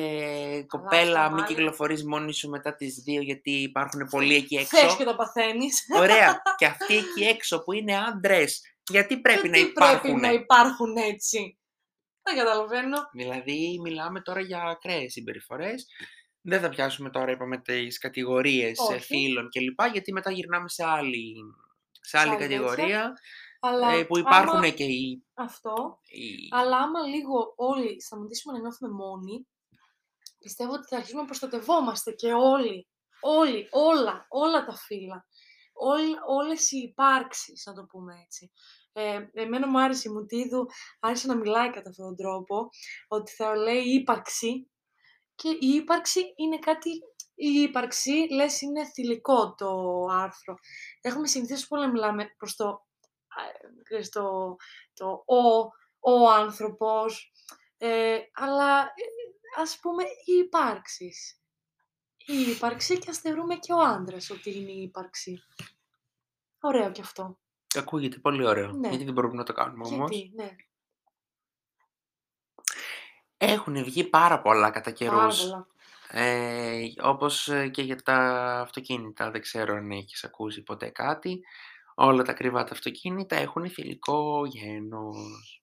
κοπέλα, αυτό μην πάλι. κυκλοφορείς μόνη σου μετά τις δύο γιατί υπάρχουν πολλοί εκεί έξω. Θες και το παθαίνεις. Ωραία. και αυτοί εκεί έξω που είναι άντρες, γιατί πρέπει να Γιατί υπάρχουν. πρέπει να υπάρχουν έτσι; Δεν καταλαβαίνω. Δηλαδή, μιλάμε τώρα για ακραίες συμπεριφορές. Δεν θα πιάσουμε τώρα, είπαμε, τις κατηγορίες Όχι. φίλων κλπ. Γιατί μετά γυρνάμε σε άλλη, σε άλλη άλλη τέτοια. κατηγορία Αλλά ε, που υπάρχουν άμα και οι. αυτό, οι- αλλά άμα λίγο όλοι σταματήσουμε να νιώθουμε μόνοι, πιστεύω ότι θα αρχίσουμε να προστατευόμαστε και όλοι. Όλοι, όλα, όλα τα φύλλα. Όλ, όλες οι υπάρξεις, να το πούμε έτσι. Ε, εμένα μου άρεσε η Μουτίδου, άρχισε να μιλάει κατά αυτόν τον τρόπο, ότι θα λέει ύπαρξη και η ύπαρξη είναι κάτι, η ύπαρξη λες είναι θηλυκό το άρθρο. Έχουμε συνηθίσει πολύ να μιλάμε προς το, α, ξέρεις, το, το ο, ο άνθρωπος, ε, αλλά ε, ας πούμε οι υπάρξεις. Η ύπαρξη και ας θεωρούμε και ο άντρας ότι είναι η ύπαρξη. Ωραίο και αυτό. Ακούγεται πολύ ωραίο. Ναι. Γιατί δεν μπορούμε να το κάνουμε όμως. Γιατί, ναι, Έχουν βγει πάρα πολλά κατά καιρούς. πάρα πολλά. Ε, όπως ε, και για τα αυτοκίνητα, δεν ξέρω αν έχεις ακούσει ποτέ κάτι. Όλα τα κρυβά τα αυτοκίνητα έχουν θηλυκό γένος.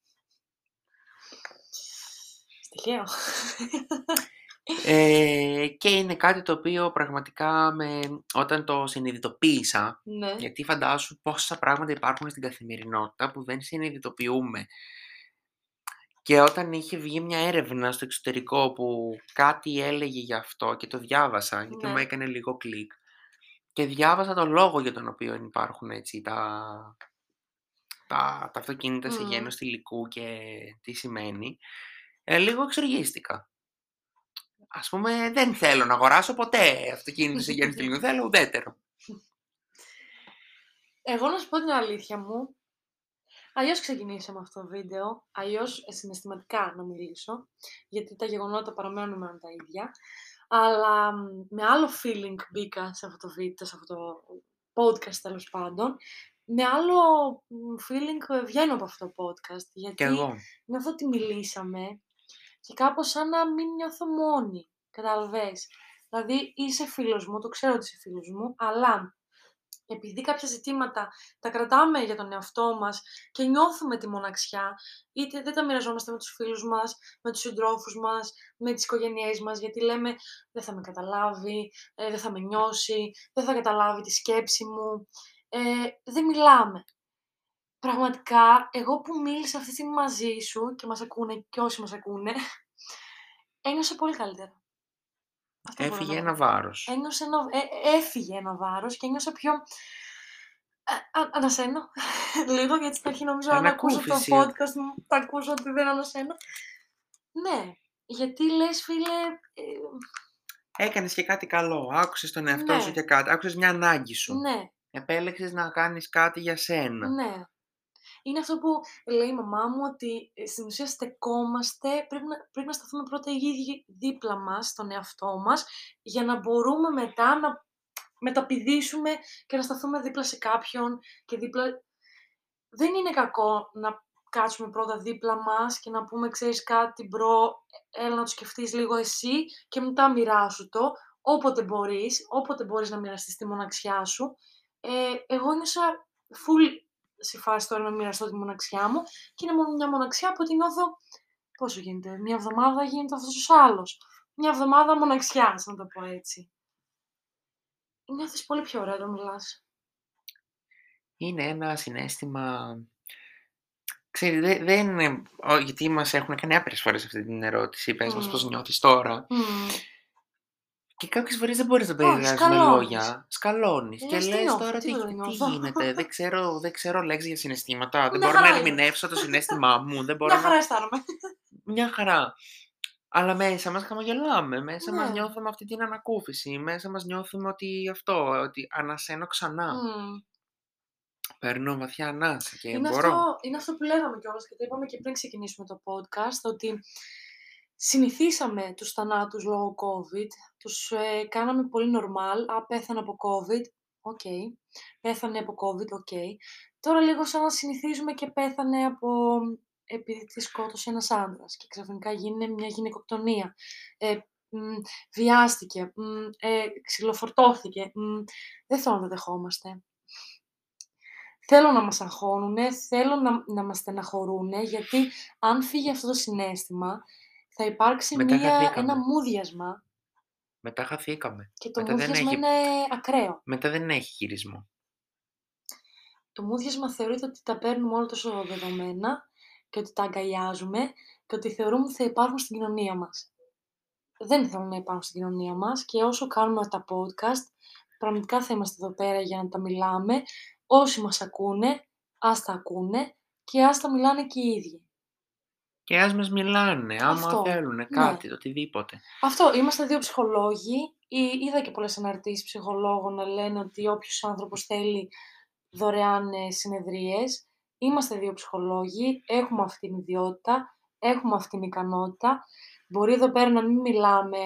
Στοιχείο. Ε, και είναι κάτι το οποίο πραγματικά με, όταν το συνειδητοποίησα, ναι, γιατί φαντάσου πόσα πράγματα υπάρχουν στην καθημερινότητα που δεν συνειδητοποιούμε. Και όταν είχε βγει μια έρευνα στο εξωτερικό που κάτι έλεγε γι' αυτό και το διάβασα, γιατί Ναι. μου έκανε λίγο κλικ, και διάβασα τον λόγο για τον οποίο υπάρχουν έτσι τα, τα, τα αυτοκίνητα σε Μμμ. γένος θηλυκού και τι σημαίνει, ε, λίγο εξοργίστηκα. Ας πούμε, δεν θέλω να αγοράσω ποτέ αυτοκίνητο σε γένος θηλυκού, θέλω ουδέτερο. Εγώ να σου πω την αλήθεια μου, αλλιώς ξεκινήσαμε αυτό το βίντεο, αλλιώς συναισθηματικά να μιλήσω, γιατί τα γεγονότα παραμένουν με τα ίδια, αλλά μ, με άλλο feeling μπήκα σε αυτό το βίντεο, σε αυτό το podcast τέλος πάντων, με άλλο μ, feeling βγαίνω από αυτό το podcast, γιατί Και εγώ. νιώθω ότι μιλήσαμε και κάπως σαν να μην νιώθω μόνη, καταλαβες. Δηλαδή είσαι φίλος μου, το ξέρω ότι είσαι φίλος μου, αλλά επειδή κάποια ζητήματα τα κρατάμε για τον εαυτό μας και νιώθουμε τη μοναξιά, είτε δεν τα μοιραζόμαστε με τους φίλους μας, με τους συντρόφους μας, με τις οικογένειές μας, γιατί λέμε δεν θα με καταλάβει, ε, δεν θα με νιώσει, δεν θα καταλάβει τη σκέψη μου, ε, δεν μιλάμε. Πραγματικά, εγώ που μίλησα αυτή τη στιγμή μαζί σου και μας ακούνε και όσοι μας ακούνε, ένιωσα πολύ καλύτερα. Αυτό μπορώ να Έφυγε πω. ένα βάρος. Ένιωσα ένα, ε, έφυγε ένα βάρος και ένιωσα πιο... Α, α, ανασένω λίγο, γιατί στην αρχή νομίζω αν ακούσω το Ανακούφιση. podcast μου, θα ακούσω ότι δεν ανασένω. Ναι, γιατί λες φίλε, ε, Έκανες και κάτι καλό. Άκουσες τον εαυτό σου Ναι. και κάτι. Άκουσες μια ανάγκη σου. ναι, επέλεξες να κάνεις κάτι για σένα. Ναι. Είναι αυτό που λέει η μαμά μου ότι ε, στην ουσία στεκόμαστε, πρέπει να, πρέπει να σταθούμε πρώτα οι ίδιοι δίπλα μας, στον εαυτό μας, για να μπορούμε μετά να μεταπηδήσουμε και να σταθούμε δίπλα σε κάποιον και δίπλα... Δεν είναι κακό να κάτσουμε πρώτα δίπλα μας και να πούμε, ξέρεις κάτι bro, έλα να το σκεφτείς λίγο εσύ και μετά μοιράσου το, όποτε μπορείς, όποτε μπορείς να μοιραστείς τη μοναξιά σου. Ε, εγώ ένιωσα full σε φάση τώρα να μοιραστώ τη μοναξιά μου και είναι μόνο μια μοναξιά που την νιώθω, πόσο γίνεται, μια εβδομάδα γίνεται αυτός ο άλλος. Μια εβδομάδα μοναξιάς, να το πω έτσι. Νιώθεις πολύ πιο ωραία όταν μιλάς. Είναι ένα συνέστημα... Ξέρεις, δεν, δεν είναι... ο- Γιατί μας έχουν κάνει άπειρες φορές αυτή την ερώτηση. Πες μας Μμμ. πώς νιώθεις τώρα. Μμμ. Και κάποιες φορές δεν μπορείς να Όχι, περιγράψεις με σκαλώνεις. λόγια. Σκαλώνεις. Και Λες, τι λες νιώθω, τώρα τι, τίποτα τι δεν νιώθω. γίνεται. δεν, ξέρω, δεν ξέρω λέξεις για συναισθήματα. Δεν Μια μπορώ να χαρά είμαι. ερμηνεύσω το συνέστημά μου. Δεν μπορώ Μια να... χαρά αισθάνομαι. Μια χαρά. Αλλά μέσα μας χαμογελάμε, μέσα μας Ναι. νιώθουμε αυτή την ανακούφιση, μέσα μας νιώθουμε ότι αυτό, ότι ανασαίνω ξανά. Μμ. Παίρνω βαθιά ανάσα και Είναι μπορώ. αυτό, είναι αυτό που λέγαμε κιόλας και το είπαμε και πριν ξεκινήσουμε το podcast, ότι συνηθίσαμε τους θανάτους λόγω COVID, τους ε, κάναμε πολύ normal, α, πέθανε από COVID, OK, πέθανε από COVID, OK. Τώρα λίγο σαν να συνηθίζουμε και πέθανε από επειδή τη σκότωσε ένας άντρας και ξαφνικά γίνει μια γυναικοκτονία. Ε, μ, βιάστηκε, μ, ε, ξυλοφορτώθηκε. μ, δεν θέλω να το δεχόμαστε. Θέλω να μας αγχώνουνε, θέλω να, να μας στεναχωρούνε, γιατί αν φύγει αυτό το συνέστημα, θα υπάρξει Μετά μια, χαθήκαμε. ένα μούδιασμα Μετά χαθήκαμε. και το Μετά δεν μούδιασμα έχει- είναι ακραίο. Μετά δεν έχει χειρισμό. Το μούδιασμα θεωρείται ότι τα παίρνουμε όλα τόσο δεδομένα και ότι τα αγκαλιάζουμε και ότι θεωρούμε ότι θα υπάρχουν στην κοινωνία μας. Δεν θέλουν να υπάρχουν στην κοινωνία μας και όσο κάνουμε τα podcast, πραγματικά θα είμαστε εδώ πέρα για να τα μιλάμε. Όσοι μας ακούνε, ας τα ακούνε και ας τα μιλάνε και οι ίδιοι. Και ας μας μιλάνε, άμα Αυτό, θέλουν ναι. κάτι, το οτιδήποτε. Αυτό, είμαστε δύο ψυχολόγοι. Ή- Είδα και πολλές αναρτήσεις ψυχολόγων να λένε ότι όποιος άνθρωπος θέλει δωρεάν ε, συνεδρίες. Είμαστε δύο ψυχολόγοι, έχουμε αυτή την ιδιότητα, έχουμε αυτή την ικανότητα. Μπορεί εδώ πέρα να μην μιλάμε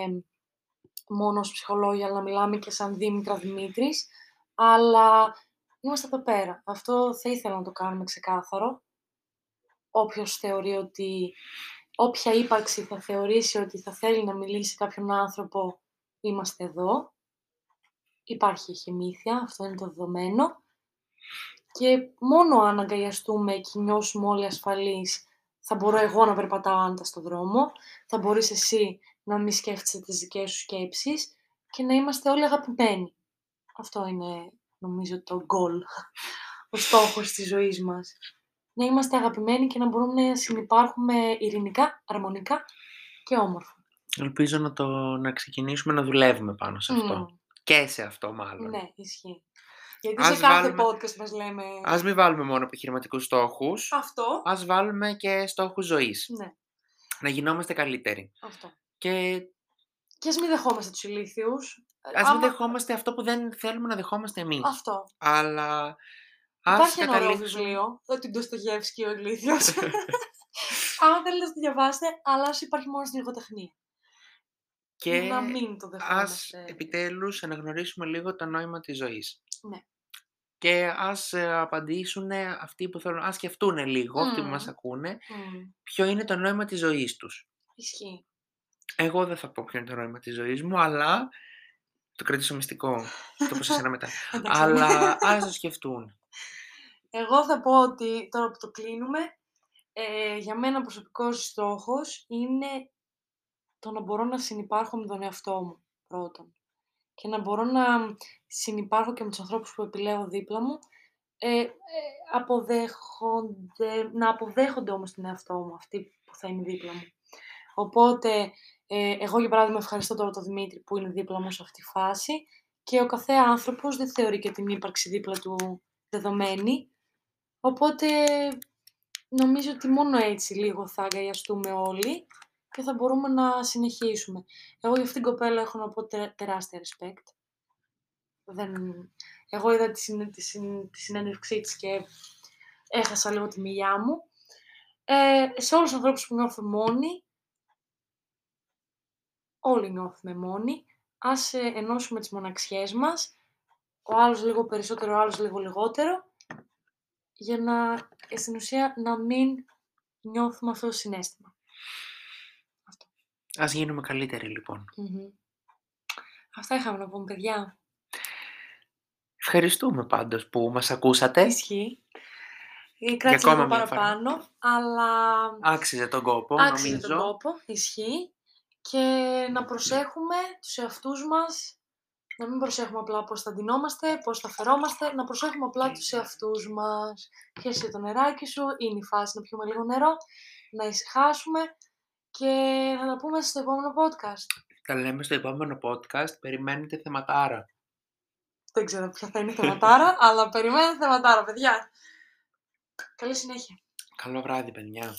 μόνο ως ψυχολόγοι, αλλά να μιλάμε και σαν Δήμητρα Δημήτρης, αλλά είμαστε εδώ πέρα. Αυτό θα ήθελα να το κάνουμε ξεκάθαρο. Όποιος θεωρεί ότι, όποια ύπαρξη θα θεωρήσει ότι θα θέλει να μιλήσει σε κάποιον άνθρωπο, είμαστε εδώ. Υπάρχει εχημήθεια, αυτό είναι το δεδομένο. Και μόνο αν αγκαλιαστούμε και νιώσουμε όλοι ασφαλείς, θα μπορώ εγώ να περπατάω άνετα στον δρόμο, θα μπορείς εσύ να μην σκέφτεσαι τις δικές σου σκέψεις και να είμαστε όλοι αγαπημένοι. Αυτό είναι, νομίζω, το goal, ο στόχος της ζωής μας. Να είμαστε αγαπημένοι και να μπορούμε να συνεπάρχουμε ειρηνικά, αρμονικά και όμορφα. Ελπίζω να, το, να ξεκινήσουμε να δουλεύουμε πάνω σε αυτό. Μμμ. Και σε αυτό μάλλον. Ναι, ισχύει. Γιατί Ας σε κάθε βάλουμε- podcast μας λέμε Ας μην βάλουμε μόνο επιχειρηματικούς στόχους, αυτό. ας βάλουμε και στόχους ζωής. Ναι, Να γινόμαστε καλύτεροι. αυτό. Και Και ας μην δεχόμαστε τους ηλίθιους. ας μην Άμα- δεχόμαστε αυτό που δεν θέλουμε να δεχόμαστε εμείς. Αυτό. Αλλά ας Υπάρχει ένα ωραίο καταλήξουμε... βιβλίο, το του Ντοστογεύσκη ο ηλίθιος. Αν θέλετε να το διαβάσετε, αλλά ας υπάρχει μόνος στην λογοτεχνία. Και Να μην το ας δεχόμαστε. επιτέλους αναγνωρίσουμε λίγο το νόημα της ζωής. Ναι. Και ας ε, απαντήσουν αυτοί που θέλουν, ας σκεφτούν λίγο, αυτοί που Μμμ. μας ακούνε, Μμμ. ποιο είναι το νόημα της ζωής τους. Ισχύει. Εγώ δεν θα πω ποιο είναι το νόημα της ζωής μου, αλλά το κρατήσω μυστικό, το πω σε σένα μετά. Εντάξει. αλλά ας το σκεφτούν. Εγώ θα πω ότι τώρα που το κλείνουμε, ε, για μένα προσωπικός στόχος είναι το να μπορώ να συνυπάρχω με τον εαυτό μου πρώτον. Και να μπορώ να συνυπάρχω και με τους ανθρώπους που επιλέγω δίπλα μου, ε, ε, αποδέχονται, να αποδέχονται όμως τον εαυτό μου, αυτοί που θα είναι δίπλα μου. Οπότε, ε, εγώ για παράδειγμα ευχαριστώ τώρα τον Δημήτρη που είναι δίπλα μου σε αυτή τη φάση και ο κάθε άνθρωπος δεν θεωρεί και την ύπαρξη δίπλα του δεδομένη. Οπότε, νομίζω ότι μόνο έτσι λίγο θα αγκαλιαστούμε όλοι και θα μπορούμε να συνεχίσουμε. Εγώ για αυτήν την κοπέλα έχω να πω τε- τεράστια respect. δεν... Εγώ είδα τη, συνέ- τη, συν- τη συνέντευξή της και έχασα λίγο τη μιλιά μου. Ε, σε όλους τους ανθρώπους που νιώθουν μόνοι, όλοι νιώθουμε μόνοι, ας ε, ενώσουμε τις μοναξιές μας, ο άλλος λίγο περισσότερο, ο άλλος λίγο λιγότερο, για να, ε, στην ουσία, να μην νιώθουμε αυτό το συνέστημα. Ας γίνουμε καλύτεροι λοιπόν. Μμμ. Αυτά είχαμε να πούμε, παιδιά. Ευχαριστούμε πάντως που μας ακούσατε. Ισχύει. Ε, Κράτησε ακόμα λίγο μια φορά. παραπάνω, αλλά Άξιζε τον κόπο, άξιζε νομίζω. τον κόπο, ισχύει. Και να προσέχουμε τους εαυτούς μας, να μην προσέχουμε απλά πώς θα ντυνόμαστε, πώς θα φερόμαστε, να προσέχουμε απλά τους εαυτούς μας. Πιάσε το νεράκι σου, είναι η φάση να πιούμε λίγο νερό, να ησυχάσουμε και θα τα πούμε στο επόμενο podcast. Τα λέμε στο επόμενο podcast. Περιμένετε θεματάρα. Δεν ξέρω ποια θα είναι η θεματάρα, αλλά περιμένετε θεματάρα, παιδιά. Καλή συνέχεια. Καλό βράδυ, παιδιά.